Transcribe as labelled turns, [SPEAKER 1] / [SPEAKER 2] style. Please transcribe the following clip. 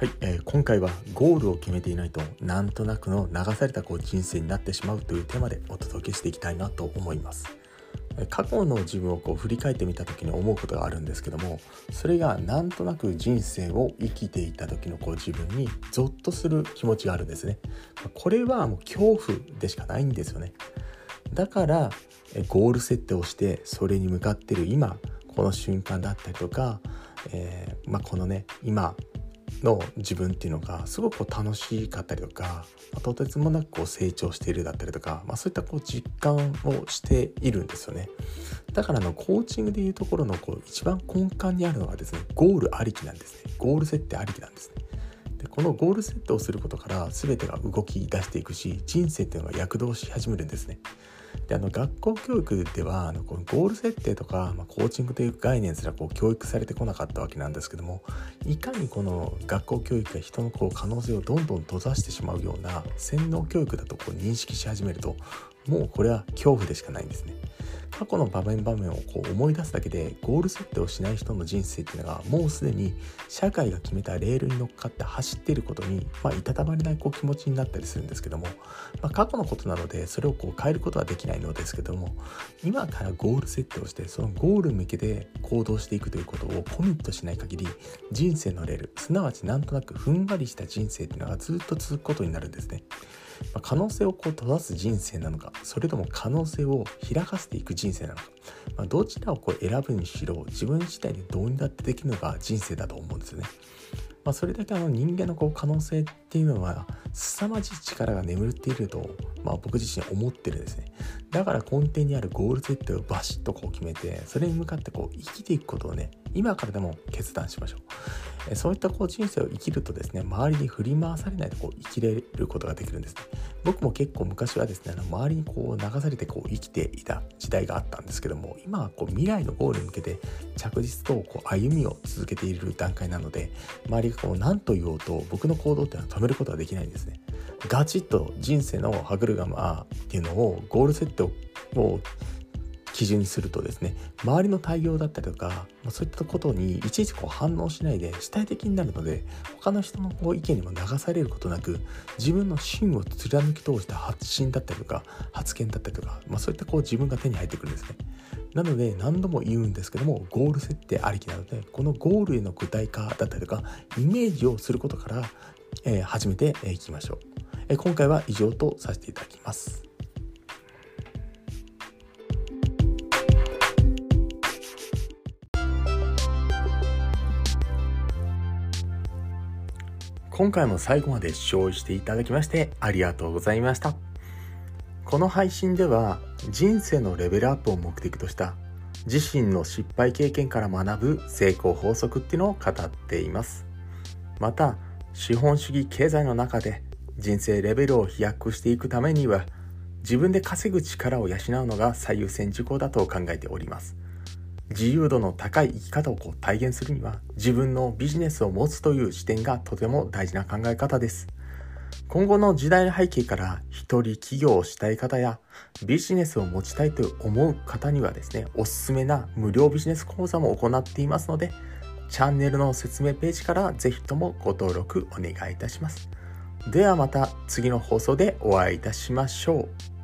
[SPEAKER 1] はい、えー、今回はゴールを決めていないとなんとなくの流されたこう人生になってしまうというテーマでお届けしていきたいなと思います。過去の自分をこう振り返ってみた時に思うことがあるんですけどもそれがなんとなく人生を生きていた時のこう自分にゾッとする気持ちがあるんですね。これはもう恐怖でしかないんですよね。だからゴール設定をしてそれに向かってる今この瞬間だったりとか、えー、まあ、このね今の自分っていうのがすごく楽しかったりとか、まあ、とてつもなくこう成長しているだったりとか、まあ、そういったこう実感をしているんですよね。だからのコーチングでいうところのこう一番根幹にあるのはですねゴールありきなんですね。ゴール設定ありきなんですね。でこのゴール設定をすることから全てが動き出していくし人生っていうのが躍動し始めるんですね。であの学校教育ではあのこのゴール設定とか、まあ、コーチングという概念すらこう教育されてこなかったわけなんですけどもいかにこの学校教育が人のこう可能性をどんどん閉ざしてしまうような洗脳教育だとこう認識し始めるともうこれは恐怖でしかないんですね。過去の場面場面をこう思い出すだけでゴール設定をしない人の人生っていうのがもうすでに社会が決めたレールに乗っかって走っていることに、まあ、いたたまれないこう気持ちになったりするんですけども、まあ、過去のことなのでそれをこう変えることはできないのですけども今からゴール設定をしてそのゴール向けて行動していくということをコミットしない限り人生のレールすなわちなんとなくふんわりした人生っていうのがずっと続くことになるんですね。ま、可能性をこう閉ざす人生なのかそれとも可能性を開かせていく人生なのか、まあ、どちらをこう選ぶにしろ自分自体でどうにだってできるのが人生だと思うんですよね。まあ、それだけあの人間のこう可能性っていうのは凄まじい力が眠っていると、まあ、僕自身思ってるんですね。だから根底にあるゴール設定をバシッとこう決めてそれに向かってこう生きていくことをね今からでも決断しましょう。そういったこう人生を生きるとですね周りに振り回されないでこう生きれることができるんですね。僕も結構昔はですね周りにこう流されてこう生きていた時代があったんですけども今はこう未来のゴールに向けて着実とこう歩みを続けている段階なので周りがこう何と言おうと僕の行動っていうのは止めることはできないんですね。ガチッと人生の歯車っていうのをゴール設定を基準にするとですね周りの対応だったりとか、ま、そういったことにいちいちこう反応しないで主体的になるので他の人のこう意見にも流されることなく自分の芯を貫き通した発信だったりとか発言だったりとか、まあ、そういったこう自分が手に入ってくるんですね。なので何度も言うんですけどもゴール設定ありきなのでこのゴールへの具体化だったりとかイメージをすることから、えー、始めていきましょう、えー、今回は以上とさせていただきます今回も最後まで視聴していただきましてありがとうございました。この配信では人生のレベルアップを目的とした自身の失敗経験から学ぶ成功法則っていうのを語っています。また、資本主義経済の中で人生レベルを飛躍していくためには自分で稼ぐ力を養うのが最優先事項だと考えております。自由度の高い生き方をこう体現するには自分のビジネスを持つという視点がとても大事な考え方です。今後の時代の背景から一人起業をしたい方やビジネスを持ちたいと思う方にはですね、おすすめな無料ビジネス講座も行っていますので、チャンネルの説明ページからぜひともご登録お願いいたします。ではまた次の放送でお会いいたしましょう。